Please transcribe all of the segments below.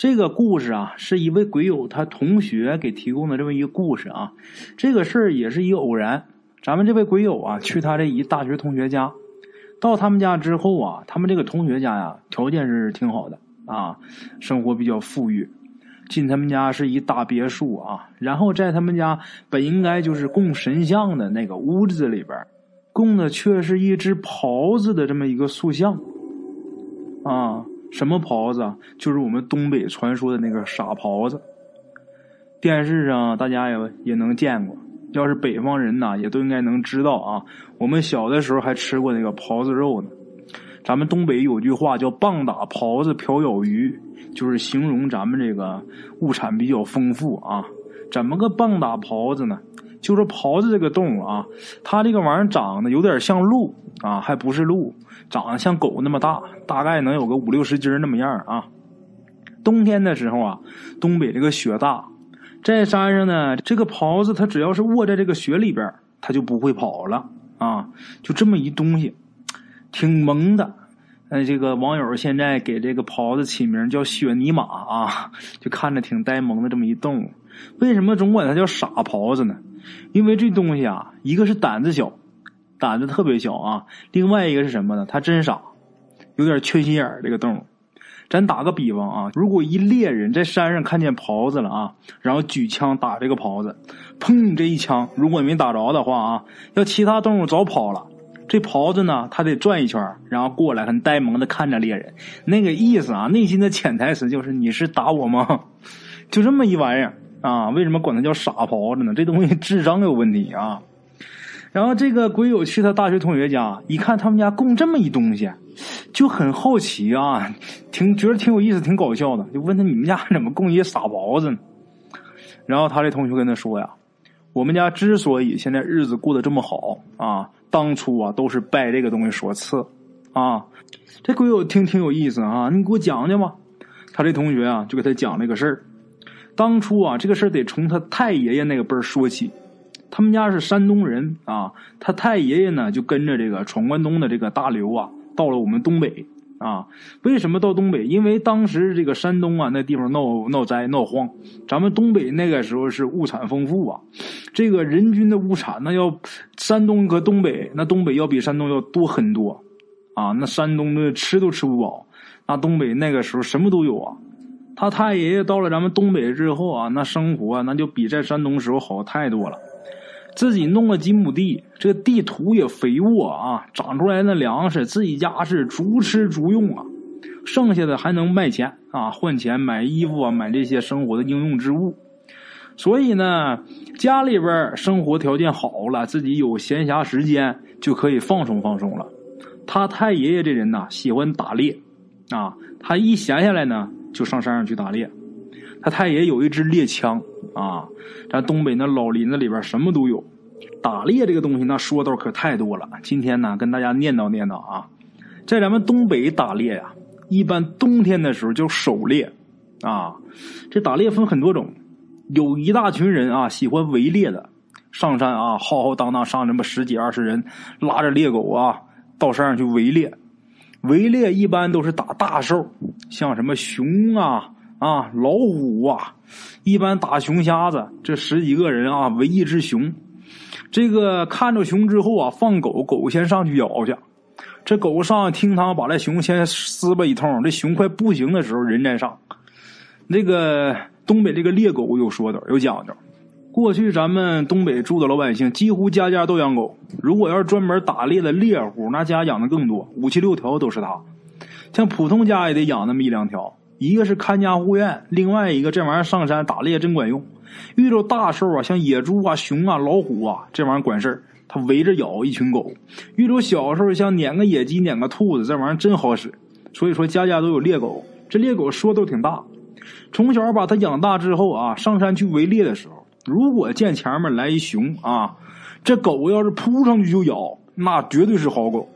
这个故事啊，是一位鬼友他同学给提供的这么一个故事啊。这个事儿也是一个偶然。咱们这位鬼友啊，去他这一大学同学家，到他们家之后啊，他们这个同学家呀，条件是挺好的啊，生活比较富裕。进他们家是一大别墅啊，然后在他们家本应该就是供神像的那个屋子里边，供的却是一只狍子的这么一个塑像啊。什么狍子啊？就是我们东北传说的那个傻狍子。电视上大家也也能见过。要是北方人呐，也都应该能知道啊。我们小的时候还吃过那个狍子肉呢。咱们东北有句话叫“棒打狍子，瓢舀鱼”，就是形容咱们这个物产比较丰富啊。怎么个棒打狍子呢？就是狍子这个动物啊，它这个玩意儿长得有点像鹿啊，还不是鹿。长得像狗那么大，大概能有个五六十斤那么样啊。冬天的时候啊，东北这个雪大，在山上呢，这个狍子它只要是卧在这个雪里边，它就不会跑了啊。就这么一东西，挺萌的。那这个网友现在给这个狍子起名叫雪泥马啊，就看着挺呆萌的这么一动物。为什么总管它叫傻狍子呢？因为这东西啊，一个是胆子小。胆子特别小啊！另外一个是什么呢？他真傻，有点缺心眼儿。这个动物，咱打个比方啊，如果一猎人在山上看见狍子了啊，然后举枪打这个狍子，砰！这一枪如果没打着的话啊，要其他动物早跑了。这狍子呢，他得转一圈，然后过来很呆萌的看着猎人，那个意思啊，内心的潜台词就是你是打我吗？就这么一玩意儿啊？为什么管它叫傻狍子呢？这东西智商有问题啊！然后这个鬼友去他大学同学家，一看他们家供这么一东西，就很好奇啊，挺觉得挺有意思，挺搞笑的，就问他你们家怎么供一傻狍子呢？然后他这同学跟他说呀，我们家之所以现在日子过得这么好啊，当初啊都是拜这个东西所赐啊。这鬼友听挺有意思啊，你给我讲讲吧。他这同学啊就给他讲这个事儿，当初啊这个事儿得从他太爷爷那个辈儿说起。他们家是山东人啊，他太爷爷呢就跟着这个闯关东的这个大刘啊，到了我们东北啊。为什么到东北？因为当时这个山东啊那地方闹闹灾闹荒，咱们东北那个时候是物产丰富啊，这个人均的物产那要山东和东北，那东北要比山东要多很多啊。那山东的吃都吃不饱，那东北那个时候什么都有啊。他太爷爷到了咱们东北之后啊，那生活那就比在山东时候好太多了。自己弄了几亩地，这地土也肥沃啊，长出来的粮食自己家是足吃足用啊，剩下的还能卖钱啊，换钱买衣服啊，买这些生活的应用之物。所以呢，家里边生活条件好了，自己有闲暇时间就可以放松放松了。他太爷爷这人呐，喜欢打猎啊，他一闲下来呢，就上山上去打猎。他太爷有一支猎枪。啊，咱东北那老林子里边什么都有，打猎这个东西那说道可太多了。今天呢，跟大家念叨念叨啊，在咱们东北打猎呀，一般冬天的时候就狩猎啊。这打猎分很多种，有一大群人啊喜欢围猎的，上山啊浩浩荡荡上这么十几二十人，拉着猎狗啊到山上去围猎。围猎一般都是打大兽，像什么熊啊。啊，老虎啊，一般打熊瞎子，这十几个人啊围一只熊，这个看着熊之后啊，放狗狗先上去咬去，这狗上厅堂把这熊先撕吧一通，这熊快不行的时候人再上。那个东北这个猎狗有说道有讲究，过去咱们东北住的老百姓几乎家家都养狗，如果要是专门打猎的猎户，那家养的更多，五七六条都是他，像普通家也得养那么一两条。一个是看家护院，另外一个这玩意儿上山打猎真管用。遇着大兽啊，像野猪啊、熊啊、老虎啊，这玩意儿管事儿，它围着咬一群狗。遇着小时候像撵个野鸡、撵个兔子，这玩意儿真好使。所以说家家都有猎狗，这猎狗说都挺大。从小把它养大之后啊，上山去围猎的时候，如果见前面来一熊啊，这狗要是扑上去就咬，那绝对是好狗。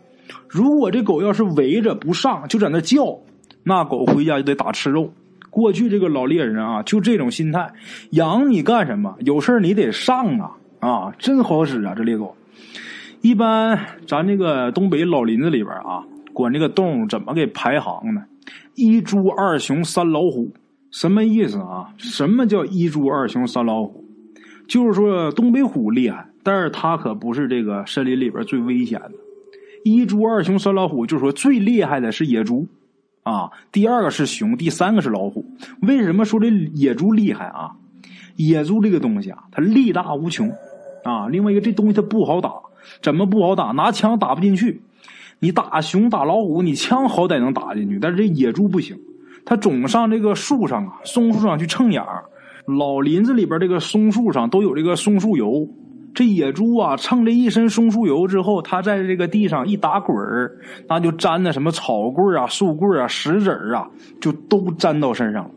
如果这狗要是围着不上，就在那叫。那狗回家就得打吃肉。过去这个老猎人啊，就这种心态，养你干什么？有事你得上啊啊，真好使啊！这猎狗，一般咱这个东北老林子里边啊，管这个动物怎么给排行呢？一猪二熊三老虎，什么意思啊？什么叫一猪二熊三老虎？就是说东北虎厉害，但是它可不是这个森林里边最危险的。一猪二熊三老虎，就是说最厉害的是野猪啊，第二个是熊，第三个是老虎。为什么说这野猪厉害啊？野猪这个东西啊，它力大无穷啊。另外一个，这东西它不好打，怎么不好打？拿枪打不进去。你打熊打老虎，你枪好歹能打进去，但是这野猪不行，它总上这个树上啊，松树上去蹭眼儿。老林子里边这个松树上都有这个松树油，这野猪啊蹭了一身松树油之后，它在这个地上一打滚儿，那就粘的什么草棍啊、树棍啊、石子儿啊，就都粘到身上了。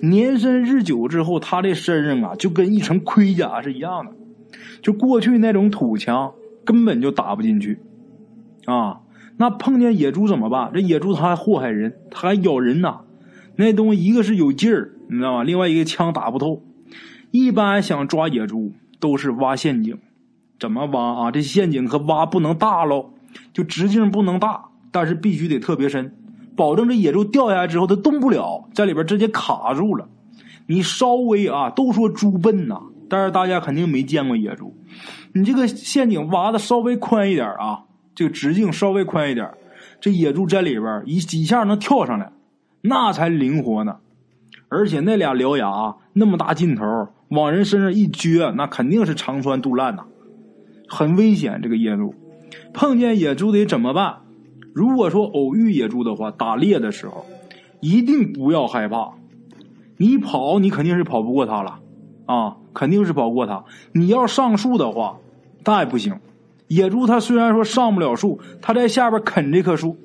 年深日久之后，它这身上啊就跟一层盔甲是一样的，就过去那种土墙根本就打不进去啊。那碰见野猪怎么办？这野猪它还祸害人，它还咬人呐。那东西一个是有劲儿，你知道吗？另外一个枪打不透。一般想抓野猪都是挖陷阱，怎么挖啊？这陷阱可挖不能大喽，就直径不能大，但是必须得特别深，保证这野猪掉下来之后它动不了，在里边直接卡住了。你稍微啊，都说猪笨呐，但是大家肯定没见过野猪。你这个陷阱挖的稍微宽一点啊，这个直径稍微宽一点，这野猪在里边一几下能跳上来。那才灵活呢，而且那俩獠牙那么大劲头，往人身上一撅，那肯定是肠穿肚烂呐，很危险。这个野猪，碰见野猪得怎么办？如果说偶遇野猪的话，打猎的时候一定不要害怕。你跑，你肯定是跑不过它了啊，肯定是跑不过它。你要上树的话，那也不行。野猪它虽然说上不了树，它在下边啃这棵树。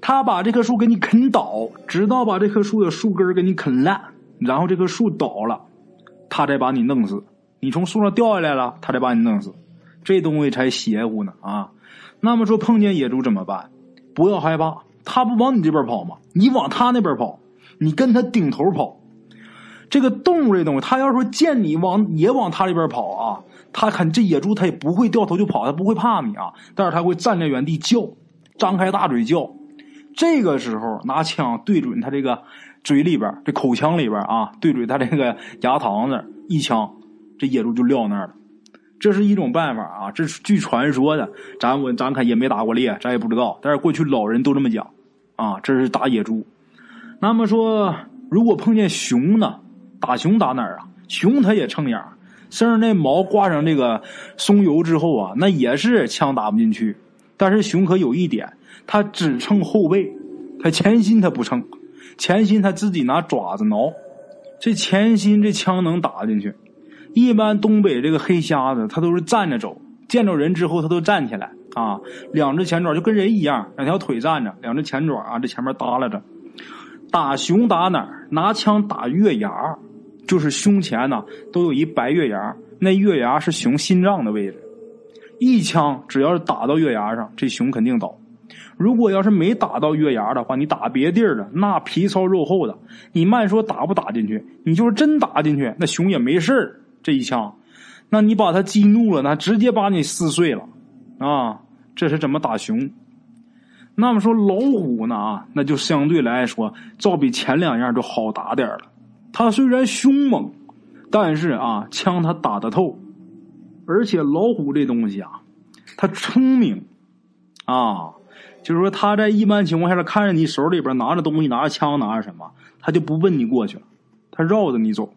它把这棵树给你啃倒，直到把这棵树的树根给你啃烂，然后这棵树倒了，他再把你弄死。你从树上掉下来了，他再把你弄死。这东西才邪乎呢啊！那么说碰见野猪怎么办？不要害怕，他不往你这边跑吗？你往他那边跑，你跟他顶头跑。这个动物这东西，他要说见你往也往他这边跑啊，他肯这野猪他也不会掉头就跑，他不会怕你啊，但是他会站在原地叫，张开大嘴叫。这个时候拿枪对准他这个嘴里边，这口腔里边啊，对准他这个牙膛子一枪，这野猪就撂那儿了。这是一种办法啊，这是据传说的，咱我咱可也没打过猎，咱也不知道。但是过去老人都这么讲啊，这是打野猪。那么说，如果碰见熊呢？打熊打哪儿啊？熊它也蹭痒，身上那毛挂上这个松油之后啊，那也是枪打不进去。但是熊可有一点。它只蹭后背，它前心它不蹭，前心他自己拿爪子挠，这前心这枪能打进去。一般东北这个黑瞎子他都是站着走，见着人之后他都站起来啊，两只前爪就跟人一样，两条腿站着，两只前爪啊这前面耷拉着。打熊打哪儿？拿枪打月牙，就是胸前呢都有一白月牙，那月牙是熊心脏的位置，一枪只要是打到月牙上，这熊肯定倒。如果要是没打到月牙的话，你打别地儿的，那皮糙肉厚的，你慢说打不打进去？你就是真打进去，那熊也没事儿。这一枪，那你把它激怒了，那直接把你撕碎了啊！这是怎么打熊？那么说老虎呢？啊，那就相对来说，照比前两样就好打点了。它虽然凶猛，但是啊，枪它打得透，而且老虎这东西啊，它聪明啊。就是说，他在一般情况下，他看着你手里边拿着东西，拿着枪，拿着什么，他就不问你过去了，他绕着你走。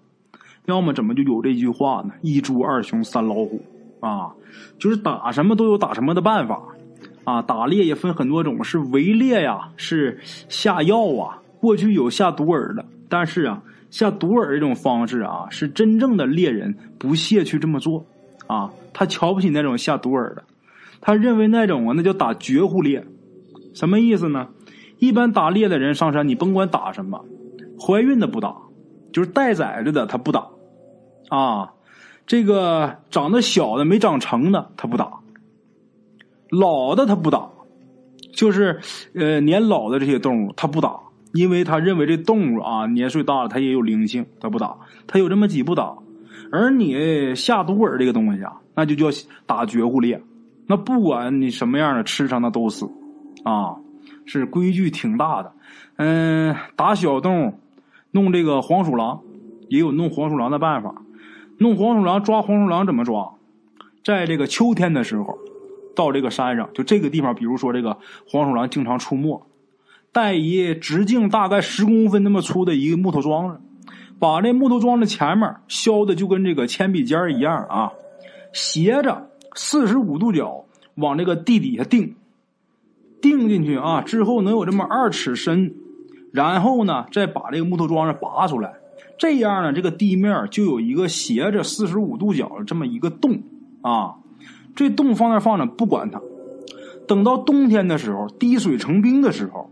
要么怎么就有这句话呢？一猪二熊三老虎啊，就是打什么都有打什么的办法啊。打猎也分很多种，是围猎呀，是下药啊。过去有下毒饵的，但是啊，下毒饵这种方式啊，是真正的猎人不屑去这么做啊。他瞧不起那种下毒饵的，他认为那种啊，那叫打绝户猎。什么意思呢？一般打猎的人上山，你甭管打什么，怀孕的不打，就是带崽子的他不打，啊，这个长得小的没长成的他不打，老的他不打，就是呃年老的这些动物他不打，因为他认为这动物啊年岁大了他也有灵性，他不打，他有这么几不打。而你下毒饵这个东西啊，那就叫打绝户猎，那不管你什么样的吃上那都死。啊，是规矩挺大的，嗯，打小动物，弄这个黄鼠狼，也有弄黄鼠狼的办法。弄黄鼠狼抓黄鼠狼怎么抓？在这个秋天的时候，到这个山上，就这个地方，比如说这个黄鼠狼经常出没，带一直径大概十公分那么粗的一个木头桩子，把这木头桩子前面削的就跟这个铅笔尖一样啊，斜着四十五度角往这个地底下钉，钉进去啊，之后能有这么二尺深，然后呢，再把这个木头桩子拔出来。这样呢，这个地面就有一个斜着四十五度角的这么一个洞啊。这洞放那放着，不管它。等到冬天的时候，滴水成冰的时候，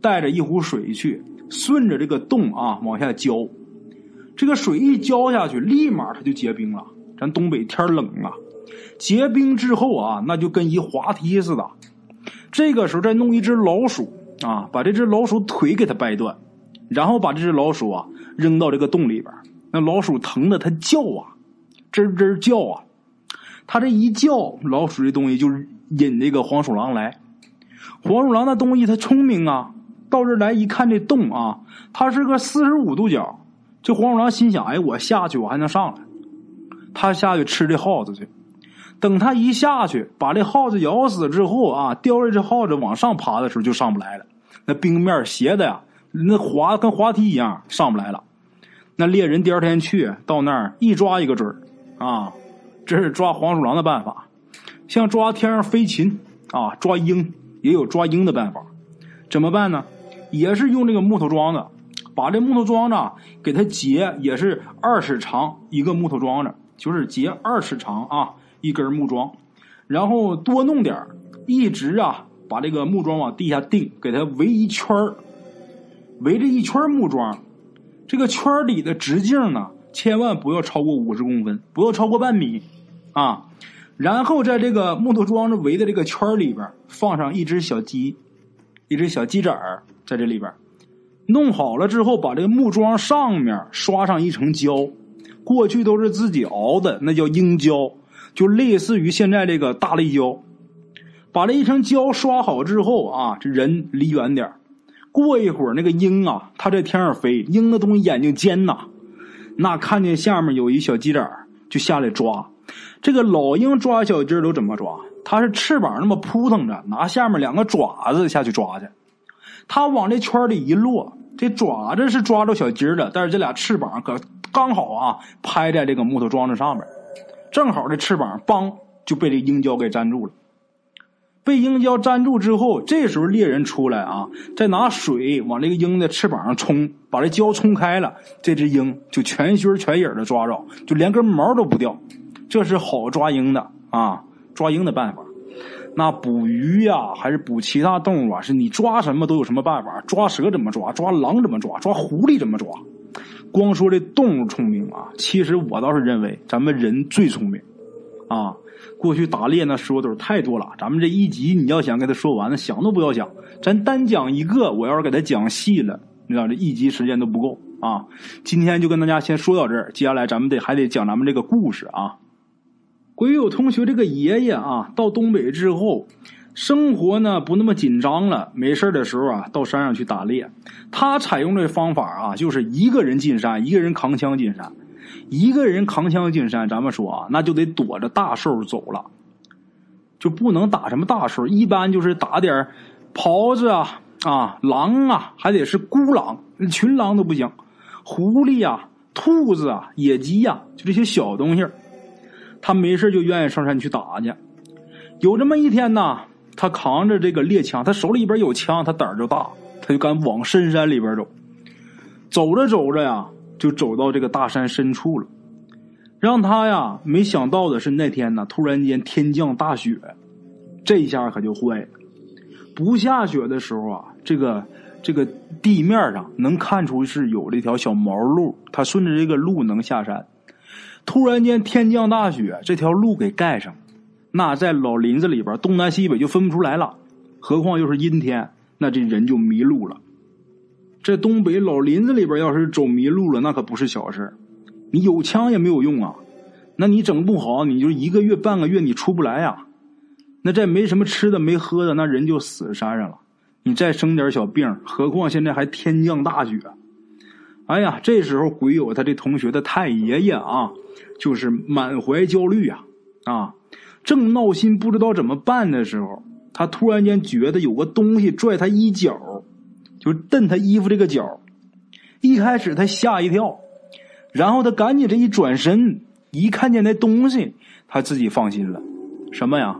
带着一壶水去，顺着这个洞啊往下浇。这个水一浇下去，立马它就结冰了。咱东北天冷啊，结冰之后啊，那就跟一滑梯似的。这个时候再弄一只老鼠啊，把这只老鼠腿给它掰断，然后把这只老鼠啊。扔到这个洞里边，那老鼠疼的它叫啊，吱吱叫啊。它这一叫，老鼠这东西就引这个黄鼠狼来。黄鼠狼那东西它聪明啊，到这来一看这洞啊，它是个四十五度角。这黄鼠狼心想：哎，我下去我还能上来。他下去吃这耗子去。等他一下去，把这耗子咬死之后啊，叼着这耗子往上爬的时候就上不来了。那冰面斜的呀，那滑跟滑梯一样，上不来了。那猎人第二天去到那儿一抓一个准儿，啊，这是抓黄鼠狼的办法。像抓天上飞禽啊，抓鹰也有抓鹰的办法。怎么办呢？也是用这个木头桩子，把这木头桩子给它结，也是二尺长一个木头桩子，就是截二尺长啊一根木桩，然后多弄点一直啊把这个木桩往地下钉，给它围一圈围着一圈木桩。这个圈里的直径呢，千万不要超过五十公分，不要超过半米，啊，然后在这个木头桩子围的这个圈里边放上一只小鸡，一只小鸡仔儿在这里边，弄好了之后，把这个木桩上面刷上一层胶，过去都是自己熬的，那叫鹰胶，就类似于现在这个大力胶，把这一层胶刷好之后啊，这人离远点过一会儿，那个鹰啊，它在天上飞，鹰的东西眼睛尖呐，那看见下面有一小鸡仔就下来抓。这个老鹰抓小鸡都怎么抓？它是翅膀那么扑腾着，拿下面两个爪子下去抓去。它往这圈里一落，这爪子是抓着小鸡的，但是这俩翅膀可刚好啊，拍在这个木头桩子上面，正好这翅膀梆就被这鹰胶给粘住了。被鹰胶粘住之后，这时候猎人出来啊，再拿水往这个鹰的翅膀上冲，把这胶冲开了，这只鹰就全心全影的抓着，就连根毛都不掉。这是好抓鹰的啊，抓鹰的办法。那捕鱼呀，还是捕其他动物啊？是你抓什么都有什么办法？抓蛇怎么抓？抓狼怎么抓？抓狐狸怎么抓？光说这动物聪明啊，其实我倒是认为咱们人最聪明啊。过去打猎那说的太多了，咱们这一集你要想给他说完，那想都不要想。咱单讲一个，我要是给他讲细了，你知道这一集时间都不够啊。今天就跟大家先说到这儿，接下来咱们得还得讲咱们这个故事啊。鬼友同学这个爷爷啊，到东北之后，生活呢不那么紧张了，没事的时候啊，到山上去打猎。他采用的方法啊，就是一个人进山，一个人扛枪进山。一个人扛枪进山，咱们说啊，那就得躲着大兽走了，就不能打什么大兽，一般就是打点狍子啊啊狼啊，还得是孤狼，群狼都不行，狐狸呀、兔子啊、野鸡呀，就这些小东西他没事就愿意上山去打去。有这么一天呢，他扛着这个猎枪，他手里边有枪，他胆儿就大，他就敢往深山里边走。走着走着呀。就走到这个大山深处了，让他呀没想到的是那天呢，突然间天降大雪，这一下可就坏了。不下雪的时候啊，这个这个地面上能看出是有这条小毛路，他顺着这个路能下山。突然间天降大雪，这条路给盖上了，那在老林子里边东南西北就分不出来了，何况又是阴天，那这人就迷路了。这东北老林子里边，要是走迷路了，那可不是小事你有枪也没有用啊，那你整不好，你就一个月半个月你出不来呀。那再没什么吃的没喝的，那人就死山上了。你再生点小病，何况现在还天降大雪。哎呀，这时候鬼友他这同学的太爷爷啊，就是满怀焦虑啊啊，正闹心不知道怎么办的时候，他突然间觉得有个东西拽他衣角，就蹬他衣服这个角。一开始他吓一跳，然后他赶紧这一转身，一看见那东西，他自己放心了。什么呀？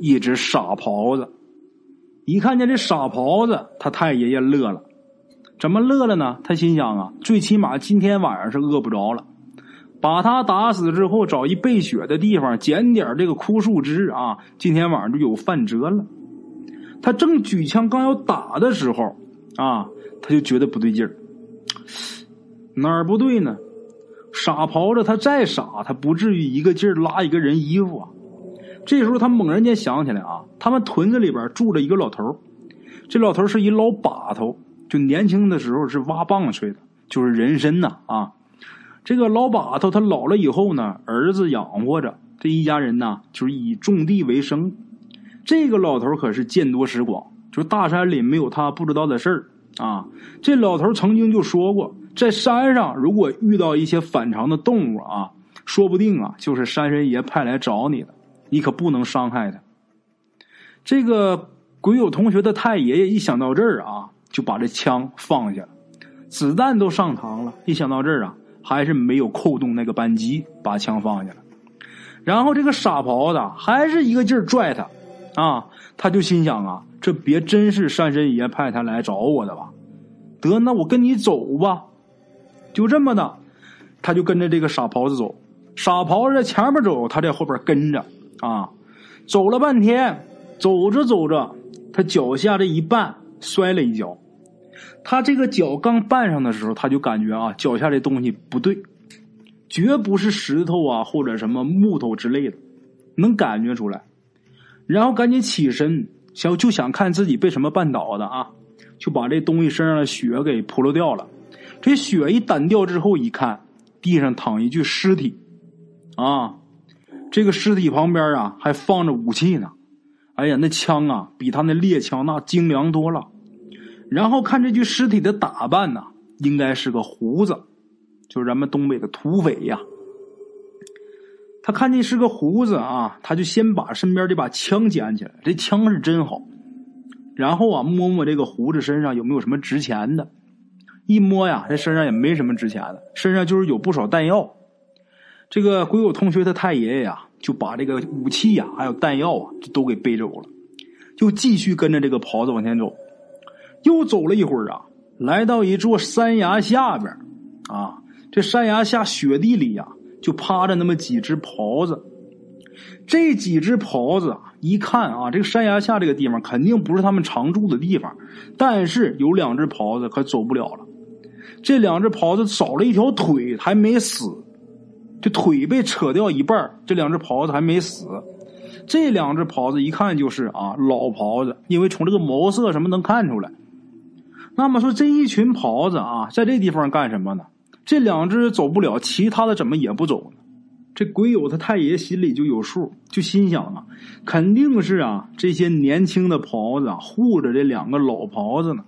一只傻狍子。一看见这傻狍子，他太爷爷乐了。怎么乐了呢？他心想啊，最起码今天晚上是饿不着了。把他打死之后，找一备血的地方，捡点这个枯树枝啊，今天晚上就有饭辙了。他正举枪刚要打的时候，啊，他就觉得不对劲儿。哪儿不对呢？傻狍子他再傻，他不至于一个劲儿拉一个人衣服啊。这时候他猛然间想起来啊，他们屯子里边住着一个老头这老头是一老把头，就年轻的时候是挖棒槌的，就是人参呐啊。这个老把头他老了以后呢，儿子养活着这一家人呢，就是以种地为生。这个老头可是见多识广，就大山里没有他不知道的事儿啊。这老头曾经就说过，在山上如果遇到一些反常的动物啊，说不定啊就是山神爷派来找你的。你可不能伤害他。这个鬼友同学的太爷爷一想到这儿啊，就把这枪放下了，子弹都上膛了。一想到这儿啊，还是没有扣动那个扳机，把枪放下了。然后这个傻狍子还是一个劲儿拽他，啊，他就心想啊，这别真是山神爷派他来找我的吧？得，那我跟你走吧。就这么的，他就跟着这个傻狍子走。傻狍子在前面走，他在后边跟着。啊，走了半天，走着走着，他脚下这一绊，摔了一跤。他这个脚刚绊上的时候，他就感觉啊，脚下这东西不对，绝不是石头啊，或者什么木头之类的，能感觉出来。然后赶紧起身，想就想看自己被什么绊倒的啊，就把这东西身上的血给扑噜掉了。这血一掸掉之后，一看地上躺一具尸体，啊。这个尸体旁边啊，还放着武器呢。哎呀，那枪啊，比他那猎枪那精良多了。然后看这具尸体的打扮呢，应该是个胡子，就是咱们东北的土匪呀。他看见是个胡子啊，他就先把身边这把枪捡起来，这枪是真好。然后啊，摸摸这个胡子身上有没有什么值钱的，一摸呀，这身上也没什么值钱的，身上就是有不少弹药。这个鬼友同学的太爷爷呀，就把这个武器呀，还有弹药啊，就都给背走了，就继续跟着这个袍子往前走。又走了一会儿啊，来到一座山崖下边啊，这山崖下雪地里呀，就趴着那么几只狍子。这几只狍子啊一看啊，这个山崖下这个地方肯定不是他们常住的地方，但是有两只狍子可走不了了。这两只狍子少了一条腿，还没死。这腿被扯掉一半，这两只狍子还没死。这两只狍子一看就是啊老狍子，因为从这个毛色什么能看出来。那么说这一群狍子啊，在这地方干什么呢？这两只走不了，其他的怎么也不走呢？这鬼友他太爷心里就有数，就心想啊，肯定是啊这些年轻的狍子护着这两个老狍子呢，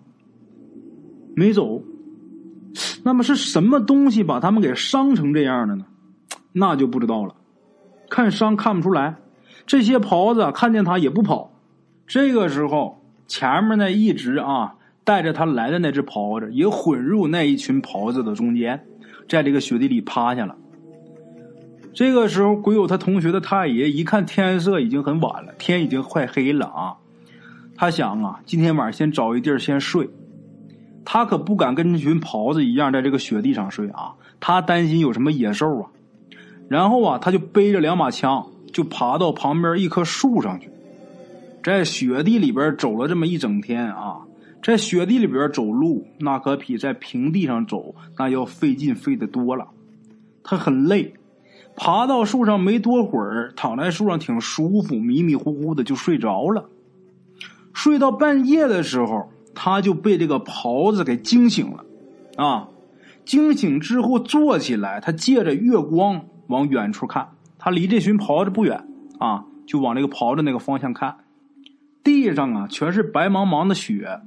没走。那么是什么东西把他们给伤成这样的呢？那就不知道了，看伤看不出来。这些狍子看见他也不跑。这个时候，前面那一直啊带着他来的那只狍子也混入那一群狍子的中间，在这个雪地里趴下了。这个时候，鬼友他同学的太爷一看天色已经很晚了，天已经快黑了啊。他想啊，今天晚上先找一地儿先睡。他可不敢跟这群狍子一样在这个雪地上睡啊，他担心有什么野兽啊。然后啊，他就背着两把枪，就爬到旁边一棵树上去，在雪地里边走了这么一整天啊，在雪地里边走路，那可比在平地上走那要费劲费的多了。他很累，爬到树上没多会儿，躺在树上挺舒服，迷迷糊糊的就睡着了。睡到半夜的时候，他就被这个袍子给惊醒了，啊，惊醒之后坐起来，他借着月光。往远处看，他离这群狍子不远啊，就往这个狍子那个方向看。地上啊，全是白茫茫的雪，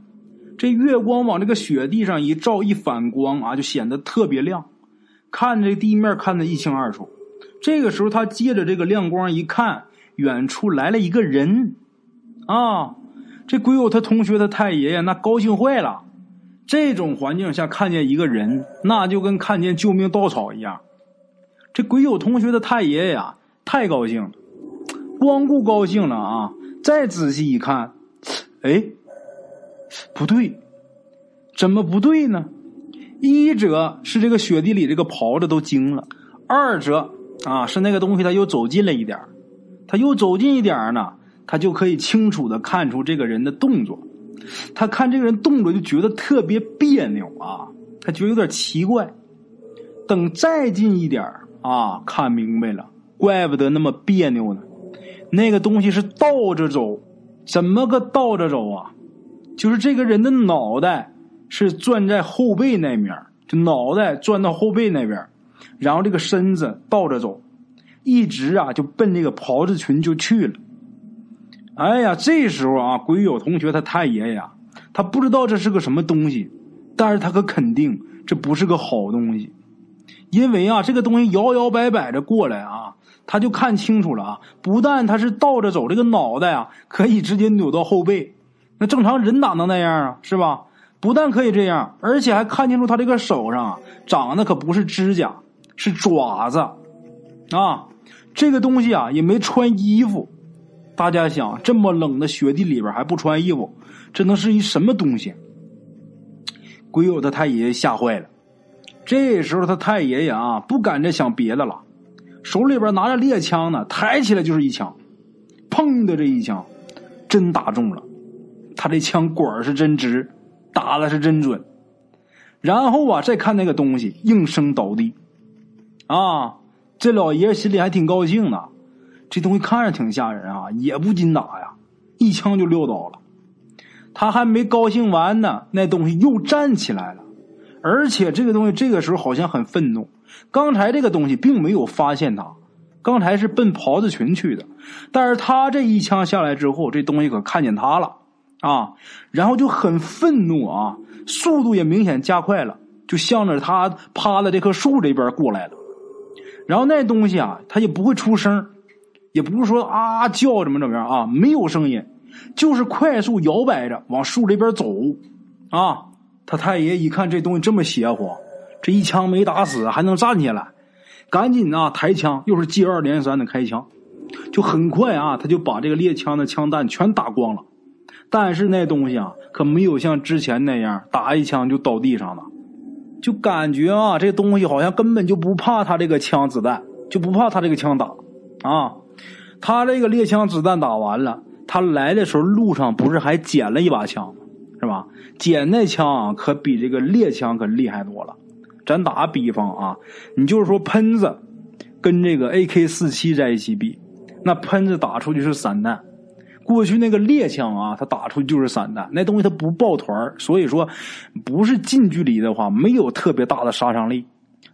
这月光往这个雪地上一照，一反光啊，就显得特别亮，看这地面看得一清二楚。这个时候，他借着这个亮光一看，远处来了一个人，啊，这鬼友他同学他太爷爷那高兴坏了。这种环境下看见一个人，那就跟看见救命稻草一样。这鬼友同学的太爷爷呀，太高兴了，光顾高兴了啊！再仔细一看，哎，不对，怎么不对呢？一者是这个雪地里这个袍子都惊了，二者啊是那个东西他又走近了一点他又走近一点呢，他就可以清楚的看出这个人的动作。他看这个人动作就觉得特别别扭啊，他觉得有点奇怪。等再近一点啊，看明白了，怪不得那么别扭呢。那个东西是倒着走，怎么个倒着走啊？就是这个人的脑袋是转在后背那面，就脑袋转到后背那边，然后这个身子倒着走，一直啊就奔这个袍子裙就去了。哎呀，这时候啊，鬼友同学他太爷爷，他不知道这是个什么东西，但是他可肯定这不是个好东西，因为啊，这个东西摇摇摆摆的过来啊，他就看清楚了啊，不但他是倒着走，这个脑袋啊可以直接扭到后背，那正常人哪能那样啊，是吧？不但可以这样，而且还看清楚他这个手上啊长的可不是指甲，是爪子，啊，这个东西啊也没穿衣服。大家想，这么冷的雪地里边还不穿衣服，这能是一什么东西？鬼友的太爷爷吓坏了。这时候他太爷爷啊，不敢再想别的了，手里边拿着猎枪呢，抬起来就是一枪，砰的这一枪，真打中了。他这枪管是真直，打的是真准。然后啊，再看那个东西应声倒地，啊，这老爷心里还挺高兴呢。这东西看着挺吓人啊，也不禁打呀，一枪就撂倒了。他还没高兴完呢，那东西又站起来了，而且这个东西这个时候好像很愤怒。刚才这个东西并没有发现他，刚才是奔袍子裙去的，但是他这一枪下来之后，这东西可看见他了啊，然后就很愤怒啊，速度也明显加快了，就向着他趴在这棵树这边过来了。然后那东西啊，他也不会出声。也不是说啊叫怎么怎么样啊，没有声音，就是快速摇摆着往树这边走，啊，他太爷一看这东西这么邪乎，这一枪没打死还能站起来，赶紧啊抬枪，又是接二连三的开枪，就很快啊他就把这个猎枪的枪弹全打光了，但是那东西啊可没有像之前那样打一枪就倒地上了，就感觉啊这东西好像根本就不怕他这个枪子弹，就不怕他这个枪打，啊。他这个猎枪子弹打完了，他来的时候路上不是还捡了一把枪？是吧？捡那枪啊可比这个猎枪可厉害多了。咱打比方啊，你就是说喷子跟这个 AK 四七在一起比，那喷子打出去是散弹，过去那个猎枪啊，它打出去就是散弹，那东西它不抱团所以说不是近距离的话，没有特别大的杀伤力。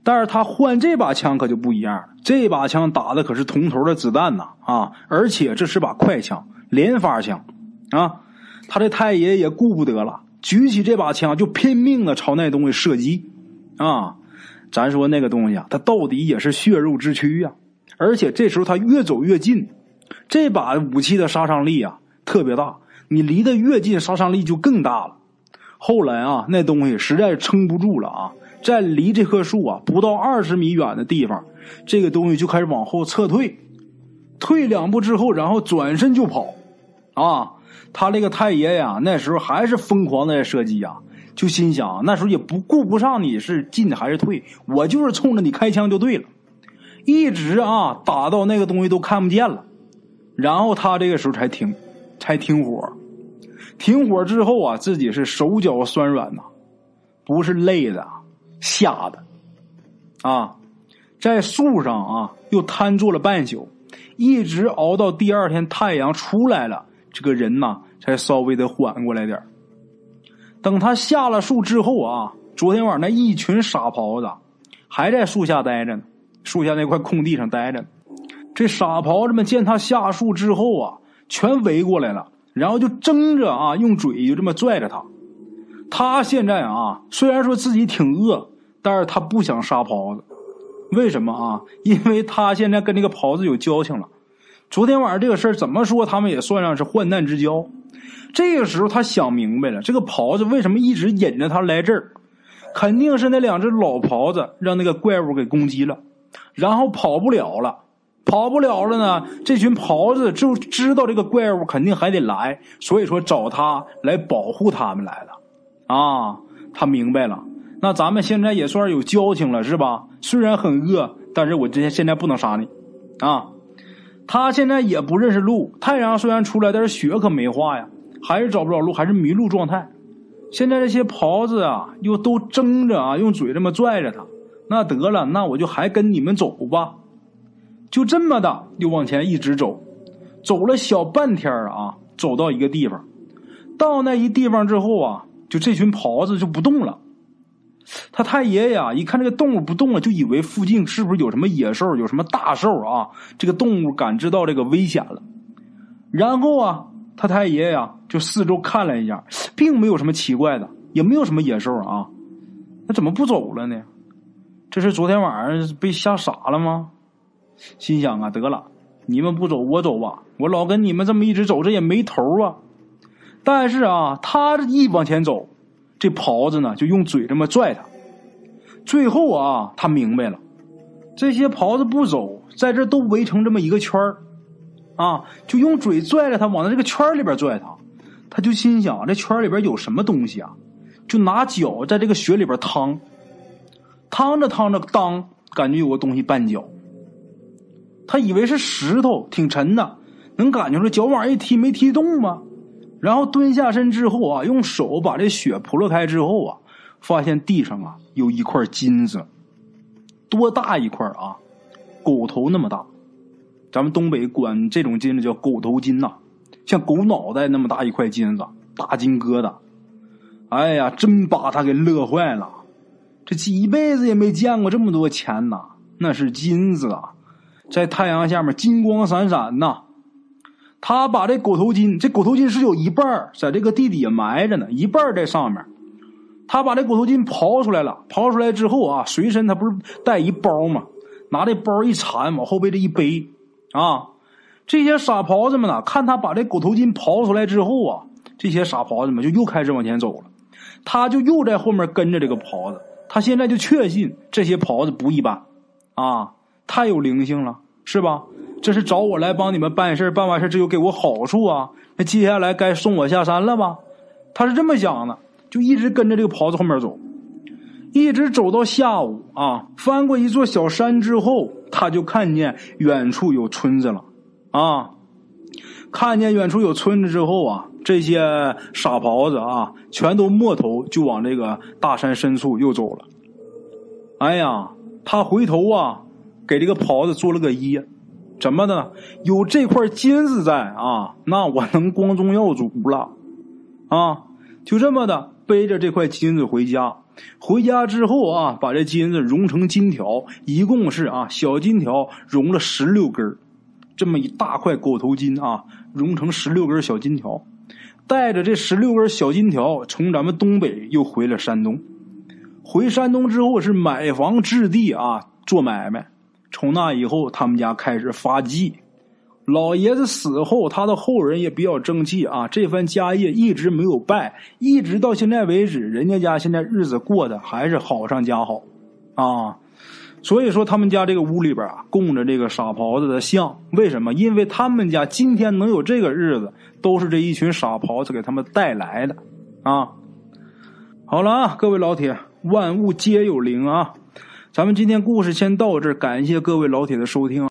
但是他换这把枪可就不一样，这把枪打的可是铜头的子弹呐啊！而且这是把快枪，连发枪啊！他这太爷也顾不得了，举起这把枪就拼命的朝那东西射击啊！咱说那个东西啊，他到底也是血肉之躯呀！而且这时候他越走越近，这把武器的杀伤力啊特别大，你离得越近，杀伤力就更大了。后来啊，那东西实在撑不住了啊！在离这棵树啊不到二十米远的地方，这个东西就开始往后撤退，退两步之后，然后转身就跑，啊，他这个太爷呀，那时候还是疯狂的射击呀，就心想那时候也不顾不上你是进还是退，我就是冲着你开枪就对了，一直啊打到那个东西都看不见了，然后他这个时候才停，才停火，停火之后啊，自己是手脚酸软呐，不是累的。吓的，啊，在树上啊，又瘫坐了半宿，一直熬到第二天太阳出来了，这个人呐才稍微的缓过来点等他下了树之后啊，昨天晚上那一群傻狍子还在树下待着呢，树下那块空地上待着。这傻狍子们见他下树之后啊，全围过来了，然后就争着啊，用嘴就这么拽着他。他现在啊，虽然说自己挺饿，但是他不想杀狍子。为什么啊？因为他现在跟这个狍子有交情了。昨天晚上这个事儿怎么说，他们也算上是患难之交。这个时候他想明白了，这个狍子为什么一直引着他来这儿，肯定是那两只老狍子让那个怪物给攻击了，然后跑不了了，跑不了了呢。这群狍子就知道这个怪物肯定还得来，所以说找他来保护他们来了。啊，他明白了。那咱们现在也算是有交情了，是吧？虽然很饿，但是我这现在不能杀你，啊。他现在也不认识路，太阳虽然出来，但是雪可没化呀，还是找不着路，还是迷路状态。现在这些狍子啊，又都争着啊，用嘴这么拽着他。那得了，那我就还跟你们走吧。就这么的，又往前一直走，走了小半天啊，走到一个地方。到那一地方之后啊，就这群狍子就不动了。他太爷爷啊，一看这个动物不动了，就以为附近是不是有什么野兽，有什么大兽啊？这个动物感知到这个危险了，然后啊，他太爷爷啊就四周看了一下，并没有什么奇怪的，也没有什么野兽啊，那怎么不走了呢？这是昨天晚上被吓傻了吗？心想啊，得了，你们不走，我走吧，我老跟你们这么一直走，这也没头啊。但是啊，他一往前走。这袍子呢，就用嘴这么拽他，最后啊，他明白了，这些袍子不走，在这都围成这么一个圈啊，就用嘴拽着他，往他这个圈里边拽他，他就心想，这圈里边有什么东西啊？就拿脚在这个雪里边趟，趟着趟着，当感觉有个东西绊脚，他以为是石头，挺沉的，能感觉出脚往上一踢，没踢动吗？然后蹲下身之后啊，用手把这雪扑了开之后啊，发现地上啊有一块金子，多大一块啊？狗头那么大，咱们东北管这种金子叫狗头金呐，像狗脑袋那么大一块金子，大金疙瘩。哎呀，真把他给乐坏了，这几辈子也没见过这么多钱呐，那是金子啊，在太阳下面金光闪闪呐。他把这狗头金，这狗头金是有一半在这个地底下埋着呢，一半在上面。他把这狗头金刨出来了，刨出来之后啊，随身他不是带一包吗？拿这包一缠，往后背这一背啊。这些傻狍子们呢，看他把这狗头金刨出来之后啊，这些傻狍子们就又开始往前走了。他就又在后面跟着这个狍子，他现在就确信这些狍子不一般啊，太有灵性了，是吧？这是找我来帮你们办事办完事这就给我好处啊！那接下来该送我下山了吧？他是这么想的，就一直跟着这个袍子后面走，一直走到下午啊，翻过一座小山之后，他就看见远处有村子了啊！看见远处有村子之后啊，这些傻狍子啊，全都摸头就往这个大山深处又走了。哎呀，他回头啊，给这个袍子做了个揖。怎么的？有这块金子在啊，那我能光宗耀祖了啊！就这么的背着这块金子回家。回家之后啊，把这金子融成金条，一共是啊小金条融了十六根这么一大块狗头金啊，融成十六根小金条，带着这十六根小金条，从咱们东北又回了山东。回山东之后是买房置地啊，做买卖。从那以后，他们家开始发迹。老爷子死后，他的后人也比较争气啊，这番家业一直没有败，一直到现在为止，人家家现在日子过得还是好上加好啊。所以说，他们家这个屋里边啊，供着这个傻狍子的像。为什么？因为他们家今天能有这个日子，都是这一群傻狍子给他们带来的啊。好了啊，各位老铁，万物皆有灵啊。咱们今天故事先到这，感谢各位老铁的收听。